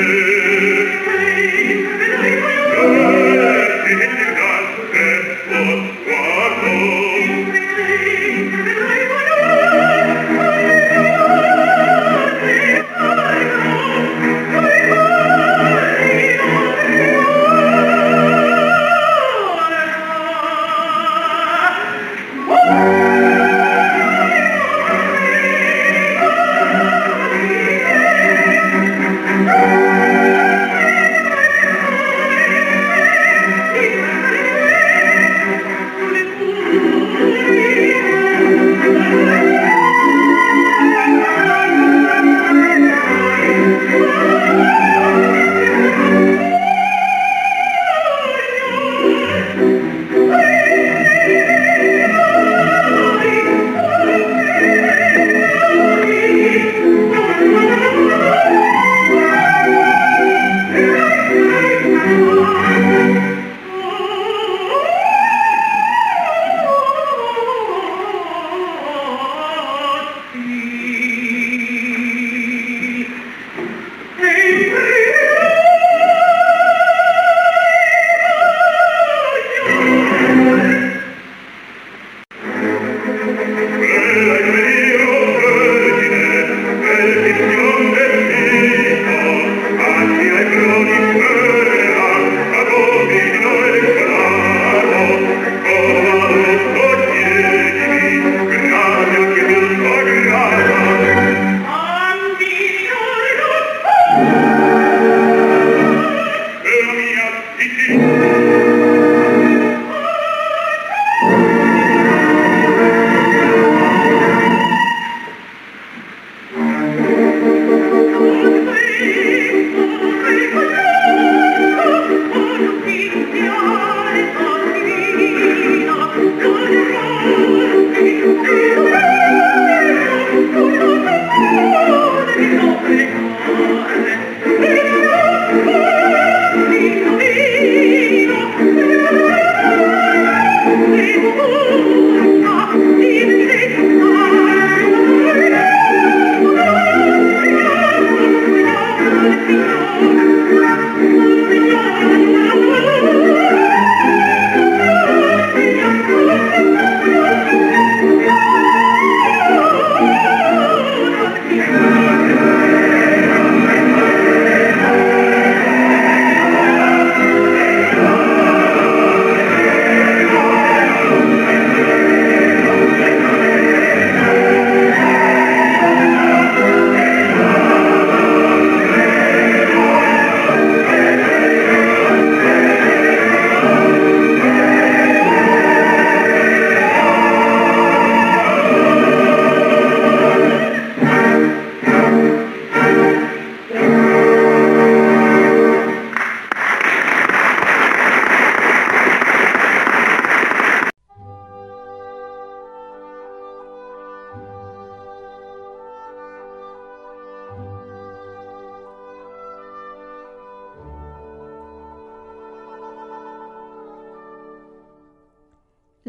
Yeah.